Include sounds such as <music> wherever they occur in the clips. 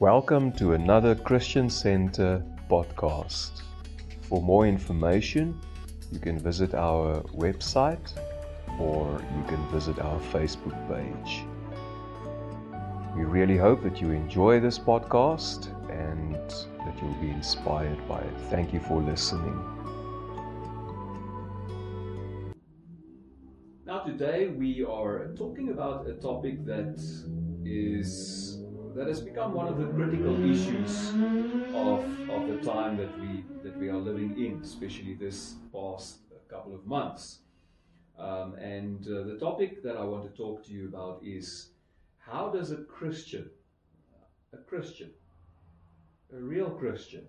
Welcome to another Christian Center podcast. For more information, you can visit our website or you can visit our Facebook page. We really hope that you enjoy this podcast and that you'll be inspired by it. Thank you for listening. Now, today we are talking about a topic that is that has become one of the critical issues of, of the time that we that we are living in, especially this past couple of months. Um, and uh, the topic that I want to talk to you about is how does a Christian, a Christian, a real Christian,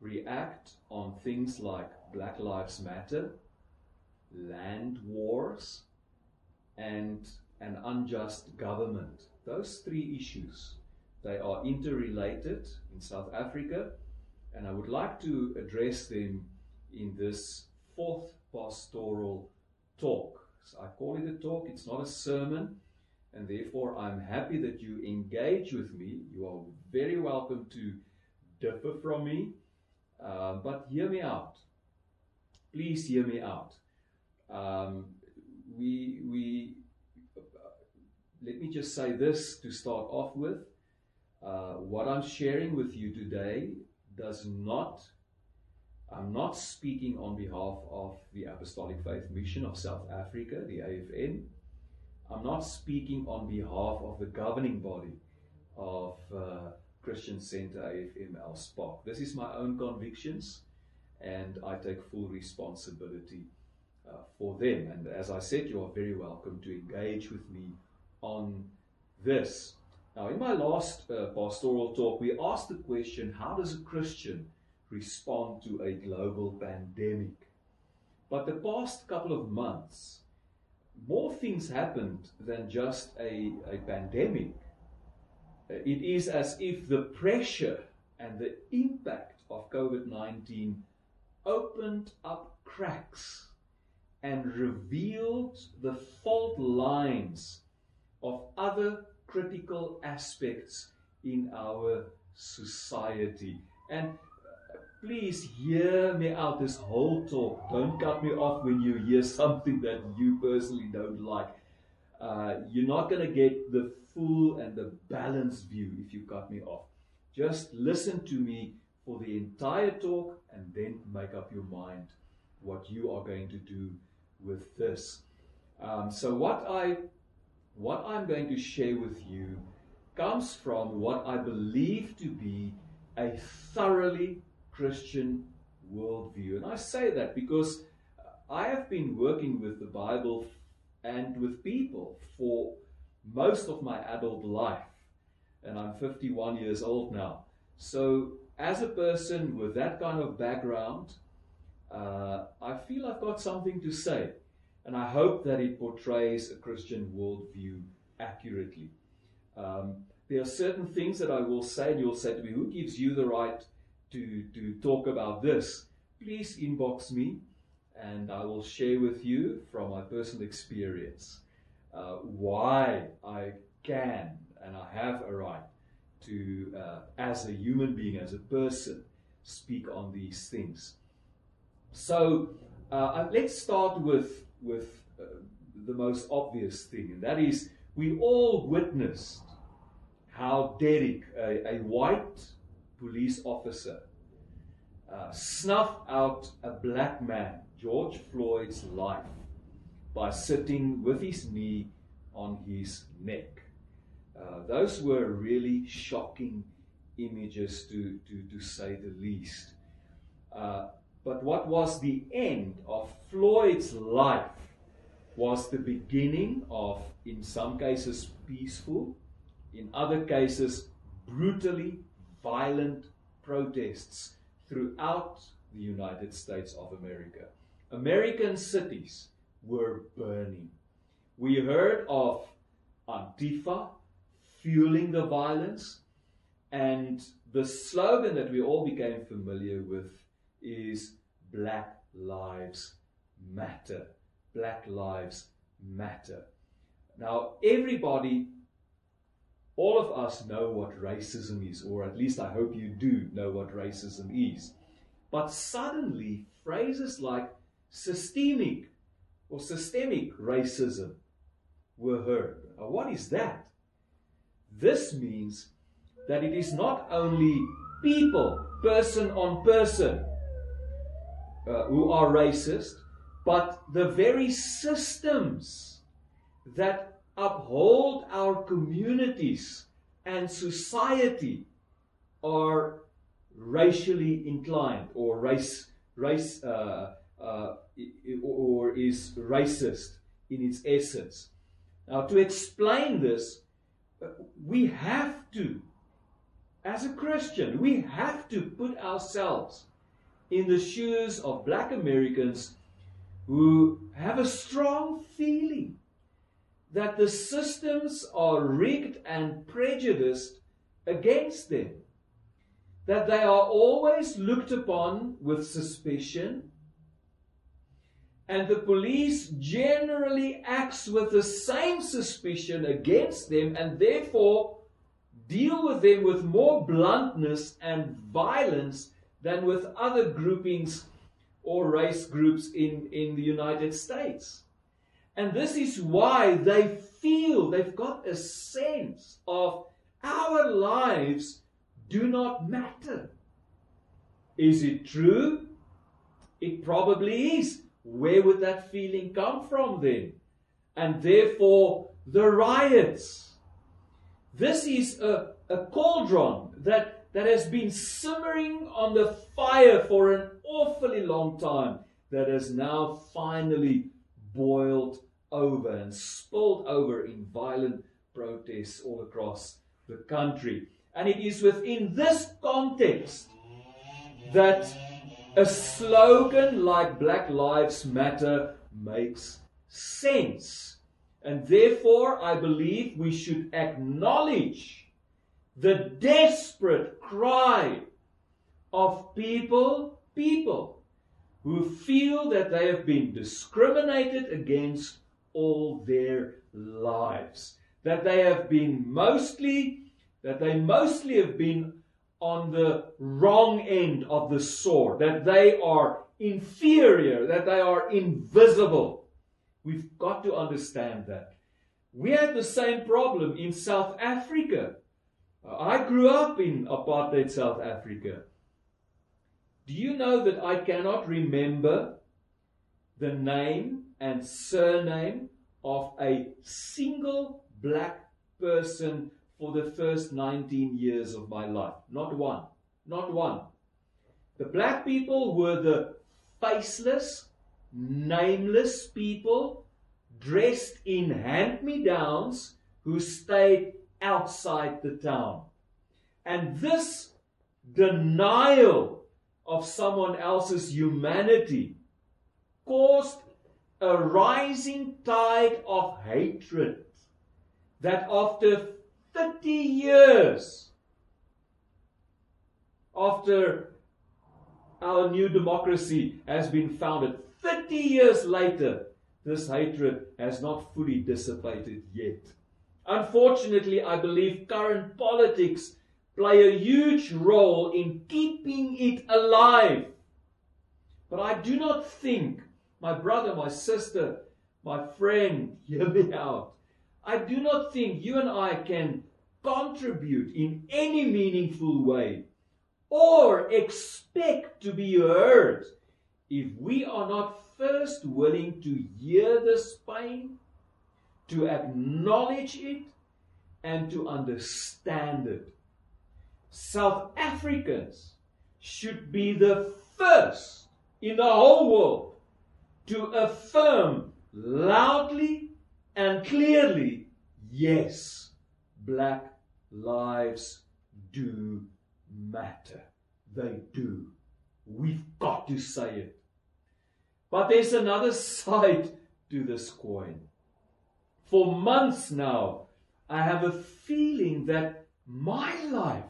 react on things like Black Lives Matter, land wars, and an unjust government? Those three issues they are interrelated in South Africa, and I would like to address them in this fourth pastoral talk. So I call it a talk, it's not a sermon, and therefore I'm happy that you engage with me. You are very welcome to differ from me, uh, but hear me out. Please hear me out. Um, we, we, uh, let me just say this to start off with. Uh, what I'm sharing with you today does not, I'm not speaking on behalf of the Apostolic Faith Mission of South Africa, the AFM. I'm not speaking on behalf of the governing body of uh, Christian Center AFM Elspark. This is my own convictions, and I take full responsibility uh, for them. And as I said, you are very welcome to engage with me on this. Now, in my last uh, pastoral talk, we asked the question how does a Christian respond to a global pandemic? But the past couple of months, more things happened than just a, a pandemic. Uh, it is as if the pressure and the impact of COVID 19 opened up cracks and revealed the fault lines of other critical aspects in our society. And uh, please hear me out this whole talk. Don't cut me off when you hear something that you personally don't like. Uh, you're not going to get the full and the balanced view if you cut me off. Just listen to me for the entire talk and then make up your mind what you are going to do with this. Um, so, what I what I'm going to share with you comes from what I believe to be a thoroughly Christian worldview. And I say that because I have been working with the Bible and with people for most of my adult life. And I'm 51 years old now. So, as a person with that kind of background, uh, I feel I've got something to say and I hope that it portrays a Christian worldview accurately. Um, there are certain things that I will say, and you'll say to me, Who gives you the right to, to talk about this? Please inbox me, and I will share with you from my personal experience uh, why I can and I have a right to, uh, as a human being, as a person, speak on these things. So uh, let's start with with uh, the most obvious thing, and that is we all witnessed how Derek, a, a white police officer, uh, snuffed out a black man, George Floyd's life, by sitting with his knee on his neck. Uh, those were really shocking images, to, to, to say the least. Uh, but what was the end of Floyd's life was the beginning of, in some cases, peaceful, in other cases, brutally violent protests throughout the United States of America. American cities were burning. We heard of Antifa fueling the violence, and the slogan that we all became familiar with is Black Lives Matter. Black Lives Matter. Now, everybody all of us know what racism is, or at least I hope you do know what racism is. But suddenly, phrases like systemic or systemic racism were heard. Now, what is that? This means that it is not only people, person on person, uh, who are racist, but the very systems that uphold our communities and society are racially inclined or race race uh, uh, or is racist in its essence. Now, to explain this, uh, we have to, as a Christian, we have to put ourselves in the shoes of black Americans who have a strong feeling that the systems are rigged and prejudiced against them, that they are always looked upon with suspicion, and the police generally acts with the same suspicion against them and therefore deal with them with more bluntness and violence than with other groupings or race groups in, in the United States. And this is why they feel they've got a sense of our lives do not matter. Is it true? It probably is. Where would that feeling come from then? And therefore, the riots. This is a, a cauldron that, that has been simmering on the fire for an awfully long time, that has now finally boiled over and spilled over in violent protests all across the country. And it is within this context that a slogan like Black Lives Matter makes sense. And therefore, I believe we should acknowledge the desperate cry of people, people who feel that they have been discriminated against all their lives. That they have been mostly, that they mostly have been on the wrong end of the sword, that they are inferior, that they are invisible. We've got to understand that. We had the same problem in South Africa. Uh, I grew up in apartheid South Africa. Do you know that I cannot remember the name and surname of a single black person for the first 19 years of my life. Not one. Not one. The black people were the faceless, nameless people dressed in hand me downs who stayed outside the town. And this denial of someone else's humanity caused a rising tide of hatred that after 30 years after our new democracy has been founded, 30 years later, this hatred has not fully dissipated yet. Unfortunately, I believe current politics play a huge role in keeping it alive. But I do not think, my brother, my sister, my friend, <laughs> hear me out. I do not think you and I can contribute in any meaningful way or expect to be heard if we are not first willing to hear this pain, to acknowledge it, and to understand it. South Africans should be the first in the whole world to affirm loudly and clearly yes, black lives do matter. They do. We've got to say it. But there's another <laughs> side to this coin. For months now, I have a feeling that my life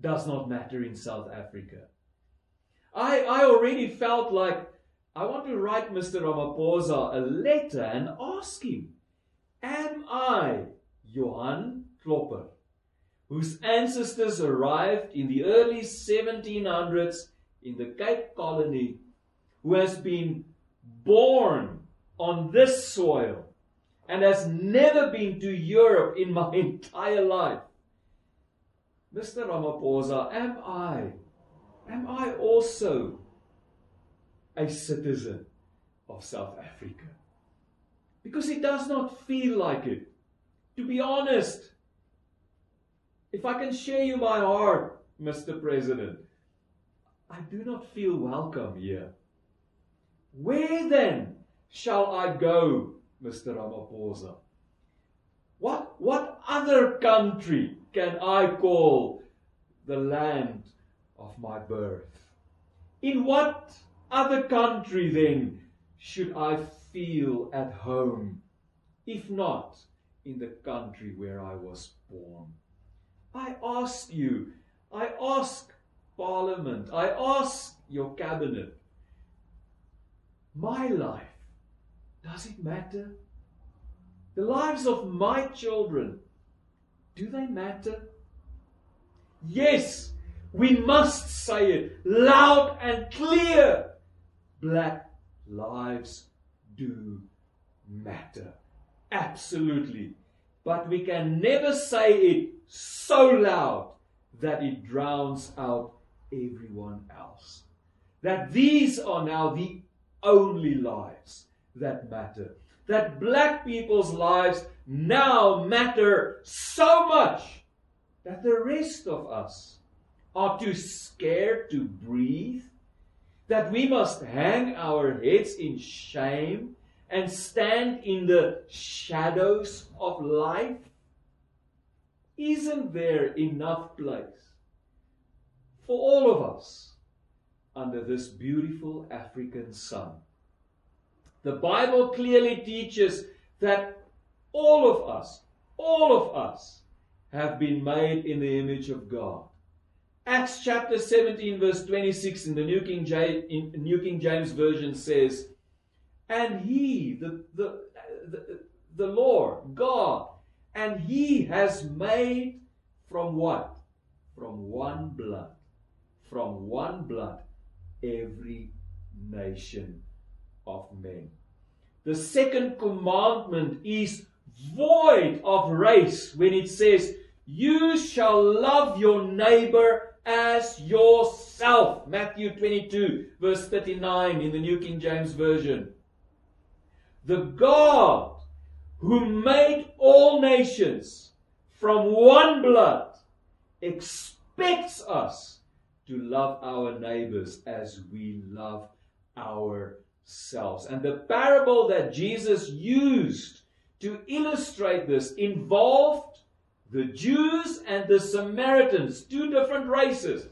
does not matter in South Africa. I, I already felt like I want to write Mr. Ramaphosa a letter and ask him, Am I, Johan, Klopper, whose ancestors arrived in the early 1700s in the Cape Colony, who has been born on this soil and has never been to Europe in my <laughs> entire life. Mr. Ramaphosa, am I, am I also a citizen of South Africa? Because it does not feel like it. To be honest, if I can share you my heart, Mr. President, I do not feel welcome here. Where then shall I go, Mr. Ramaphosa? What, what other country can I call the land of my birth? In what other country then should I feel at home, if not in the country where I was born? I ask you, I ask Parliament, I ask your cabinet, my life, does it matter? The lives of my children, do they matter? Yes, we must say it loud and clear. Black lives do matter. Absolutely. But we can never say it so loud that it drowns out everyone else. That these are now the only lives that matter. That black people's lives now matter so much that the rest of us are too scared to breathe, that we must hang our heads in shame and stand in the shadows of life? Isn't there enough place for all of us under this beautiful African sun? The Bible clearly teaches that all of us, all of us, have been made in the image of God. Acts chapter 17, verse 26 in the New King James, New King James Version says, And he, the, the, the, the Lord, God, and he has made from what? From one blood. From one blood, every nation of men. The second commandment is void of race when it says, You shall love your neighbor as yourself. Matthew 22, verse 39 in the New King James Version. The God who made all nations from one blood expects us to love our neighbors as we love ourselves. And the parable that Jesus used to illustrate this involved the Jews and the Samaritans, two different races,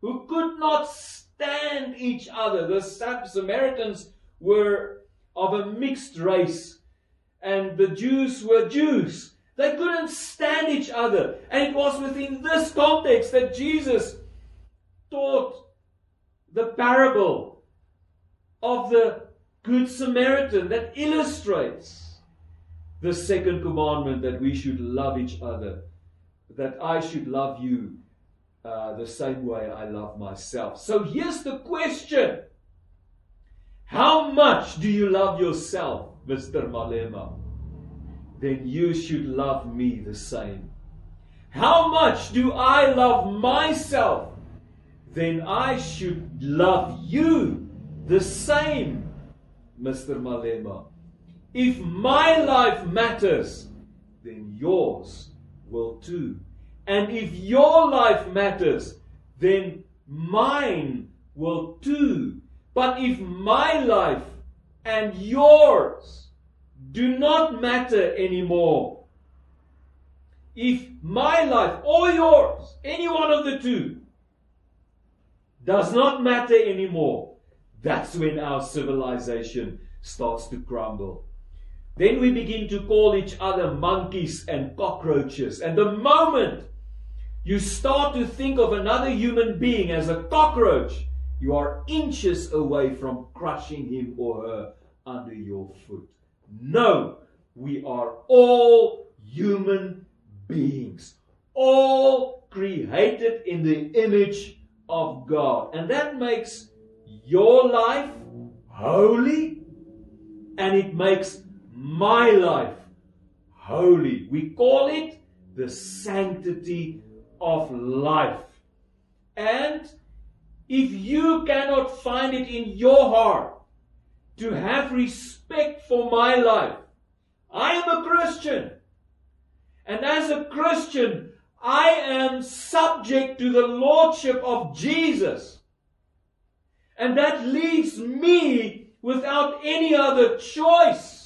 who could not stand each other. The Samaritans were of a mixed race, and the Jews were Jews. They couldn't stand each other. And it was within this context that Jesus taught the parable of the Good Samaritan that illustrates the second commandment that we should love each other, that I should love you uh, the same way I love myself. So here's the question How much do you love yourself, Mr. Malema? Then you should love me the same. How much do I love myself? Then I should love you the same, Mr. Malema. If my life matters, then yours will too. And if your life matters, then mine will too. But if my life and yours do not matter anymore, if my life or yours, any one of the two, does not matter anymore, that's when our civilization starts to crumble. Then we begin to call each other monkeys and cockroaches. And the moment you start to think of another human being as a cockroach, you are inches away from crushing him or her under your foot. No, we are all human beings, all created in the image of God. And that makes your life holy and it makes my life holy. We call it the sanctity of life. And if you cannot find it in your heart to have respect for my life, I am a Christian. And as a Christian, I am subject to the Lordship of Jesus. And that leaves me without any other choice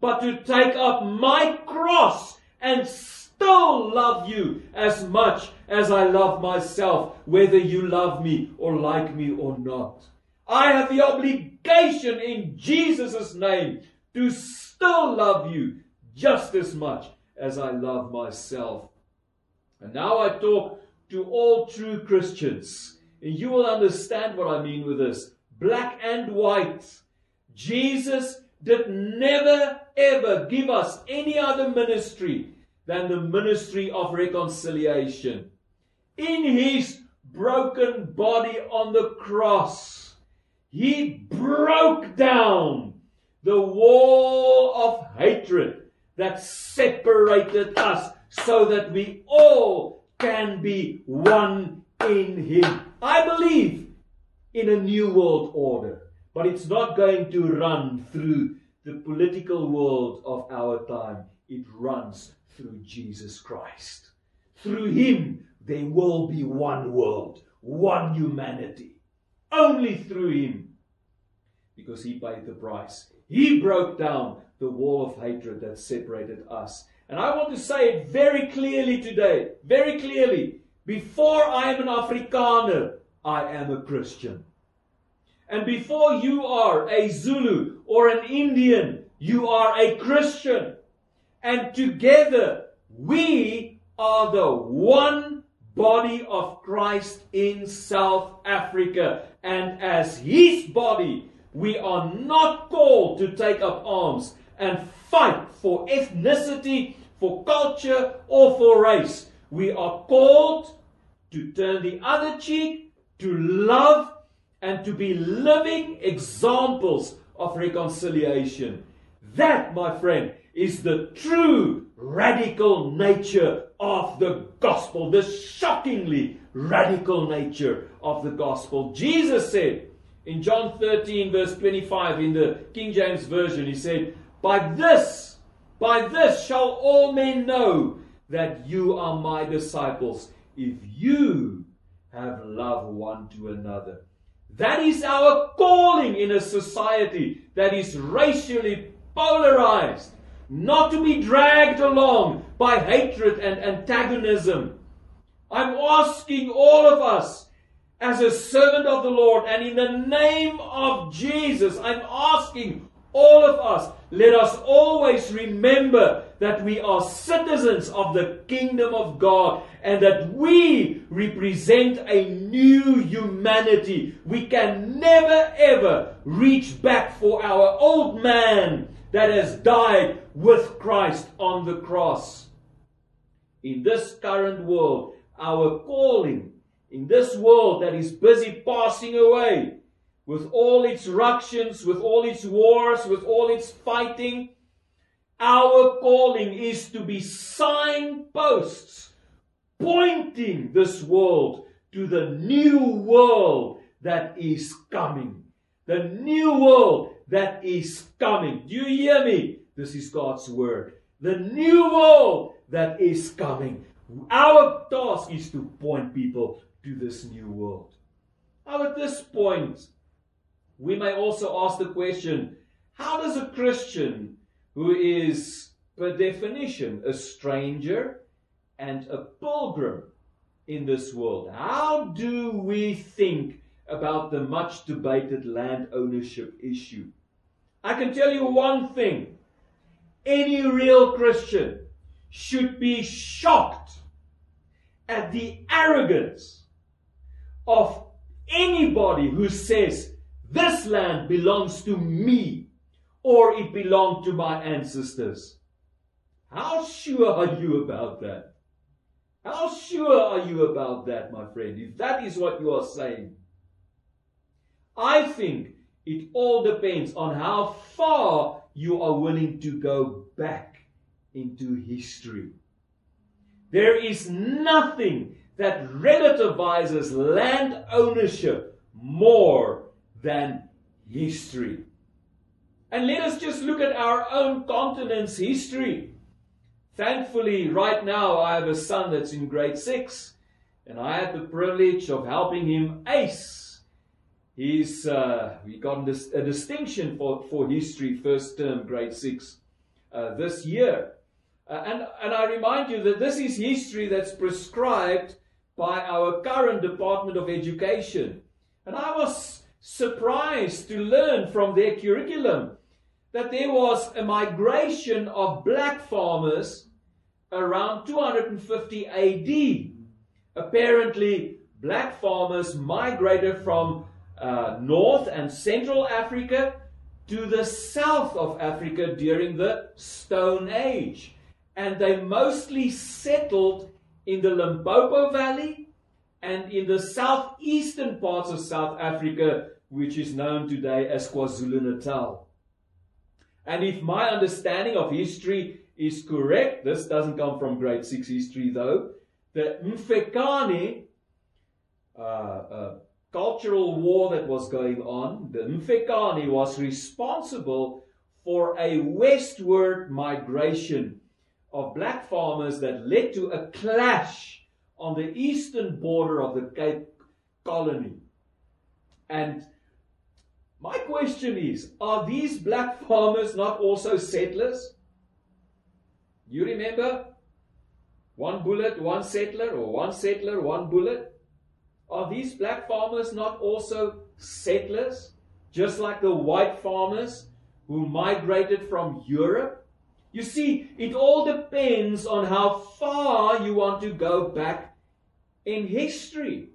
but to take up my cross and still love you as much as I love myself, whether you love me or like me or not. I have the obligation in Jesus' name to still love you just as much as I love myself. And now I talk to all true Christians. And you will understand what I mean with this. Black and white. Jesus did never ever give us any other ministry than the ministry of reconciliation. In his broken body on the cross, he broke down the wall of hatred that separated us so that we all can be one in Him. I believe in a new world order, but it's not going to run through the political world of our time. It runs through Jesus Christ. Through Him, there will be one world, one humanity. Only through Him. Because He paid the price. He broke down the wall of hatred that separated us. And I want to say it very clearly today, very clearly. Before I am an Afrikaner, I am a Christian. And before you are a Zulu or an Indian, you are a Christian. And together, we are the one body of Christ in South Africa. And as His body, we are not called to take up arms and fight for ethnicity, for culture, or for race. We are called to turn the other cheek, to love, and to be living examples of reconciliation. That, my friend, is the true radical nature of the gospel, the shockingly radical nature of the gospel. Jesus said in John 13, verse 25, in the King James Version, He said, By this, by this shall all men know that you are my disciples, if you have love one to another. That is our calling in a society that is racially polarized, not to be dragged along by hatred and antagonism. I'm asking all of us, as a servant of the Lord, and in the name of Jesus, I'm asking all of us, let us always remember that we are citizens of the kingdom of God and that we represent a new humanity. We can never ever reach back for our old man that has died with Christ on the cross. In this current world, our calling, in this world that is busy passing away, with all its ructions, with all its wars, with all its fighting, our calling is to be signposts pointing this world to the new world that is coming. The new world that is coming. Do you hear me? This is God's word. The new world that is coming. Our task is to point people to this new world. Now, at this point, we may also ask the question how does a Christian who is, per definition, a stranger and a pilgrim in this world, how do we think about the much debated land ownership issue? I can tell you one thing any real Christian should be shocked at the arrogance of anybody who says this land belongs to me or it belonged to my ancestors. How sure are you about that? How sure are you about that, my friend, if that is what you are saying? I think it all depends on how far you are willing to go back into history. There is nothing that relativizes land ownership more than history. And let us just look at our own continent's history. Thankfully, right now, I have a son that's in grade six, and I had the privilege of helping him ace. He's uh, he got a distinction for, for history first term, grade six, uh, this year. Uh, and, and I remind you that this is history that's prescribed by our current Department of Education. And I was surprised to learn from their curriculum that there was a migration of black farmers around 250 AD. Apparently, black farmers migrated from uh, North and Central Africa to the south of Africa during the Stone Age. And they mostly settled in the Limpopo Valley and in the southeastern parts of South Africa, which is known today as KwaZulu Natal. And if my understanding of history is correct, this doesn't come from grade 6 history though, the Mfecane uh, uh, cultural war that was going on, the Mfecane was responsible for a westward migration of black farmers that led to a clash on the eastern border of the Cape Colony. And my question is are these black farmers not also settlers? You remember? One bullet, one settler, or one settler, one bullet? Are these black farmers not also settlers? Just like the white farmers who migrated from Europe? You see, it all depends on how far you want to go back in history.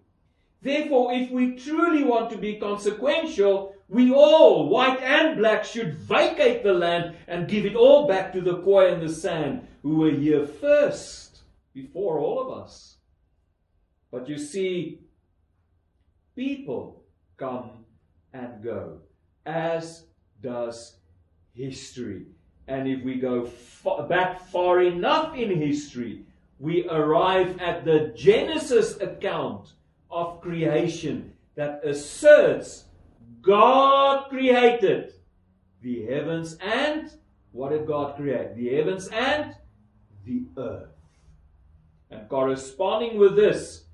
Therefore, if we truly want to be consequential, we all, white and black, should vacate the land and give it all back to the Khoi and the San who were here first, before all of us. But you see, people come and go, as does history. And if we go back far enough in history, we arrive at the Genesis account of creation that asserts God created the heavens and what did God create? The heavens and the earth. And corresponding with this,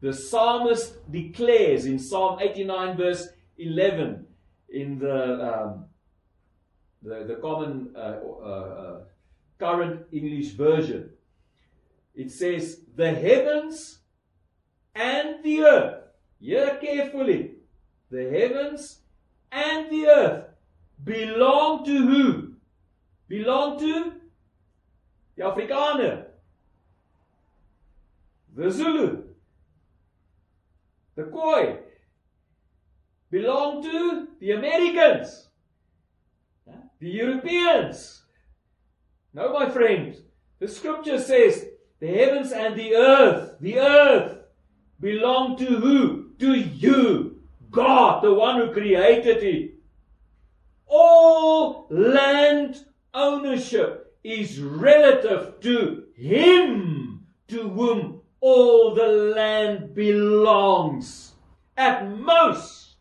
the psalmist declares in Psalm 89, verse 11, in the um, the, the common uh, uh, uh, current English version, it says, "The heavens and the earth." Hear carefully. The heavens and the earth belong to who? Belong to the Afrikaner, the Zulu, the Khoi, belong to the Americans, the Europeans. No, my friend, the scripture says the heavens and the earth, the earth, belong to who? To you, God, the one who created it. All land ownership is relative to Him to whom all the land belongs. At most,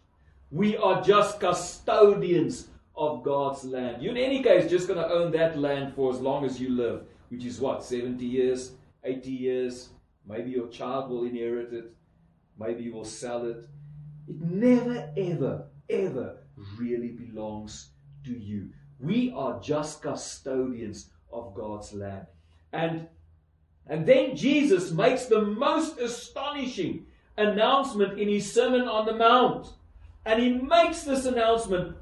we are just custodians of God's land. You, in any case, just going to own that land for as long as you live, which is what, 70 years, 80 years? Maybe your child will inherit it. Maybe you will sell it. It never, ever, ever really belongs to you. We are just custodians of God's land. And, and then Jesus makes the most astonishing announcement in his Sermon on the Mount. And he makes this announcement.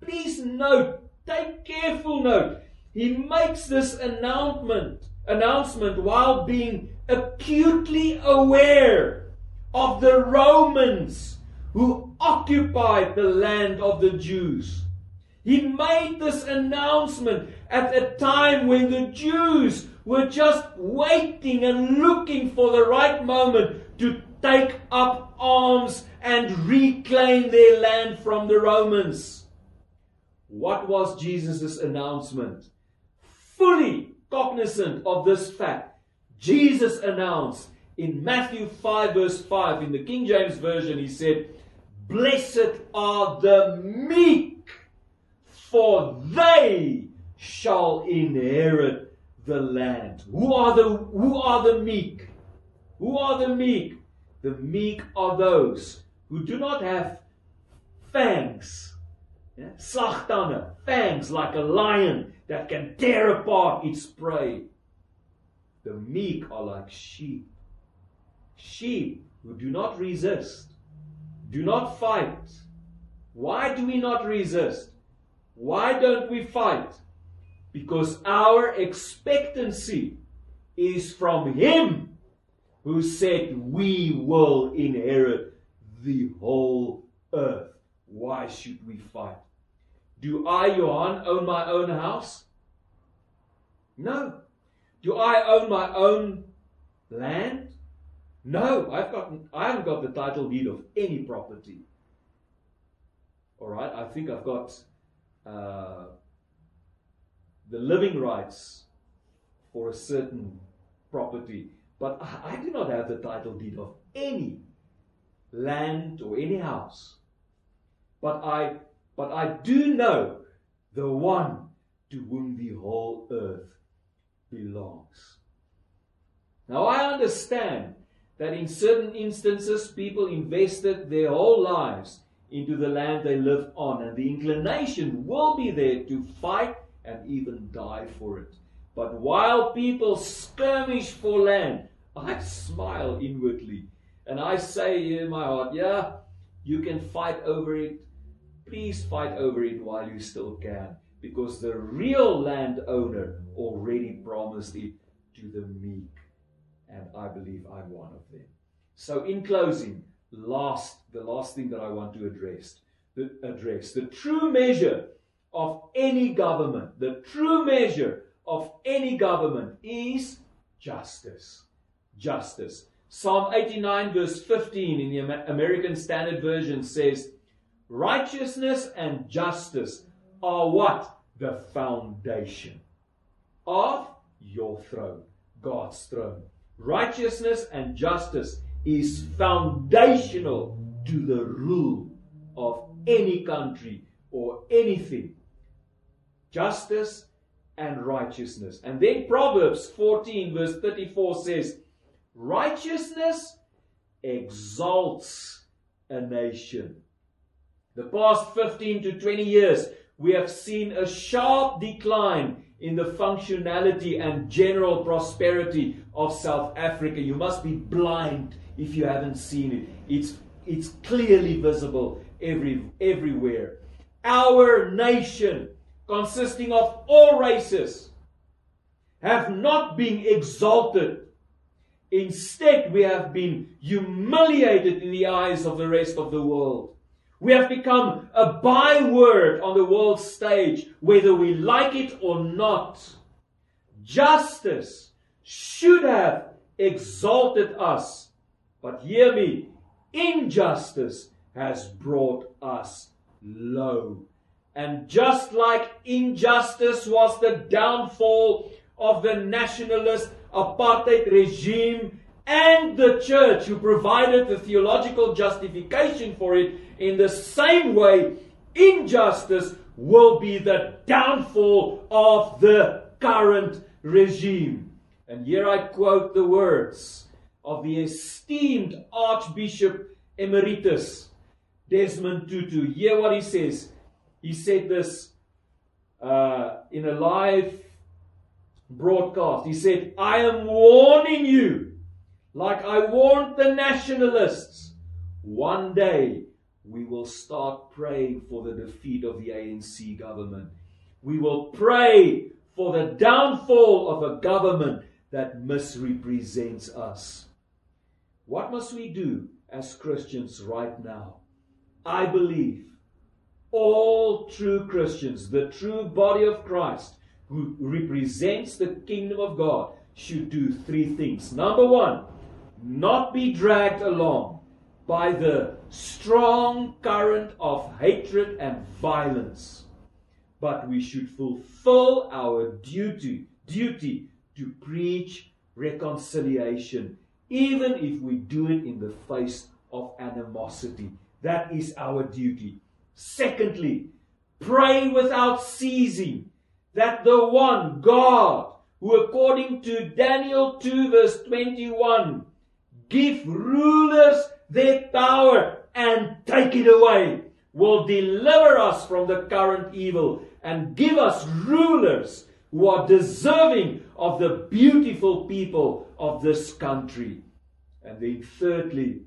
Please note, take careful note. He makes this announcement, announcement while being acutely aware of the Romans who occupied the land of the Jews. He made this announcement at a time when the Jews were just waiting and looking for the right moment to take up arms and reclaim their land from the Romans. What was Jesus' announcement? Fully cognizant of this fact, Jesus announced in Matthew 5, verse 5, in the King James Version, he said, Blessed are the meek, for they shall inherit the land. Who are the, who are the meek? Who are the meek? The meek are those who do not have fangs, yeah? fangs like a lion that can tear apart its prey. The meek are like sheep. Sheep who do not resist, do not fight. Why do we not resist? Why don't we fight? Because our expectancy is from Him who said, We will inherit the whole earth. Why should we fight? Do I, Johan, own my own house? No. Do I own my own land? No, I've got I haven't got the title deed of any property. All right, I think I've got uh, the living rights for a certain property, but I, I do not have the title deed of any land or any house. But I but I do know the one to whom the whole earth belongs. Now I understand that in certain instances people invested their whole lives into the land they live on, and the inclination will be there to fight and even die for it. But while people skirmish for land, I smile inwardly and I say in my heart, yeah, you can fight over it. Please fight over it while you still can, because the real landowner already promised it to the meek. And I believe I'm one of them. So, in closing, last the last thing that I want to address, the, address the true measure of any government, the true measure of any government is justice. Justice. Psalm 89, verse 15 in the American Standard Version says, Righteousness and justice are what? The foundation of your throne, God's throne. Righteousness and justice is foundational to the rule of any country or anything. Justice and righteousness. And then Proverbs 14, verse 34 says, Righteousness exalts a nation. The past 15 to 20 years, we have seen a sharp decline in the functionality and general prosperity of South Africa. You must be blind if you haven't seen it. It's, it's clearly visible every, everywhere. Our nation, consisting of all races, have not been exalted. Instead, we have been humiliated in the eyes of the rest of the world. We have become a byword on the world stage, whether we like it or not. Justice should have exalted us but hear me, injustice has brought us low. And just like injustice was the downfall of the nationalist apartheid regime and the church who provided the theological justification for it, in the same way, injustice will be the downfall of the current regime. And here I quote the words of the esteemed Archbishop Emeritus Desmond Tutu. Hear what he says. He said this uh, in a live broadcast. He said, I am warning you, like I warned the nationalists. One day we will start praying for the defeat of the ANC government. We will pray for the downfall of a government that misrepresents us. What must we do as Christians right now? I believe all true Christians, the true body of Christ, who represents the kingdom of God, should do three things. Number one, not be dragged along by the strong current of hatred and violence, but we should fulfill our duty, duty to preach reconciliation, even if we do it in the face of animosity. That is our duty. Secondly, pray without ceasing that the one God, who according to Daniel 2 verse 21, give rulers their power and take it away, will deliver us from the current evil and give us rulers who are deserving of the beautiful people of this country. And then, thirdly,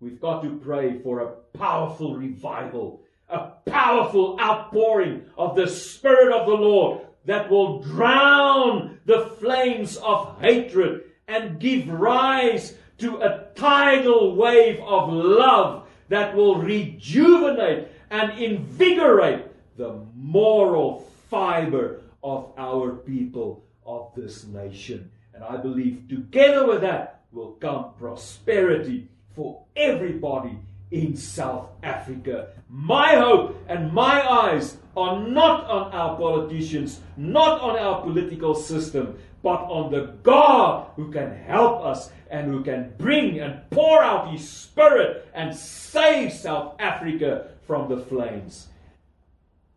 we've got to pray for a powerful revival, a powerful outpouring of the Spirit of the Lord that will drown the flames of hatred and give rise to a tidal wave of love that will rejuvenate and invigorate the moral fiber of our people of this nation. And I believe together with that will come prosperity for everybody in South Africa. My hope and my eyes are not on our politicians, not on our political system, but on the God who can help us and who can bring and pour out His Spirit and save South Africa from the flames.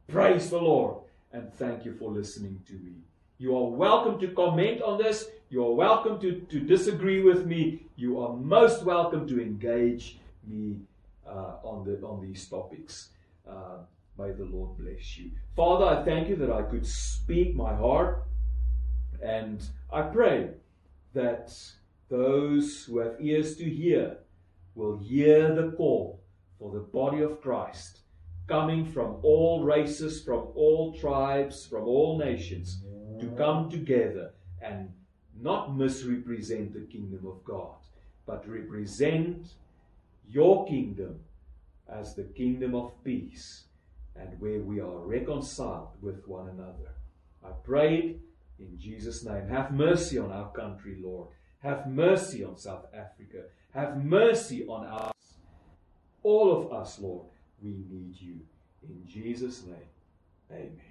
Praise the Lord and thank you for listening to me. You are welcome to comment on this. You are welcome to, to disagree with me. You are most welcome to engage me uh, on, the, on these topics. Uh, may the Lord bless you. Father, I thank you that I could speak my heart. And I pray that those who have ears to hear will hear the call for the body of Christ coming from all races, from all tribes, from all nations to come together and not misrepresent the kingdom of God, but represent your kingdom as the kingdom of peace and where we are reconciled with one another. I pray in Jesus' name. Have mercy on our country, Lord. Have mercy on South Africa. Have mercy on us. All of us, Lord. We need you. In Jesus' name, amen.